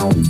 home.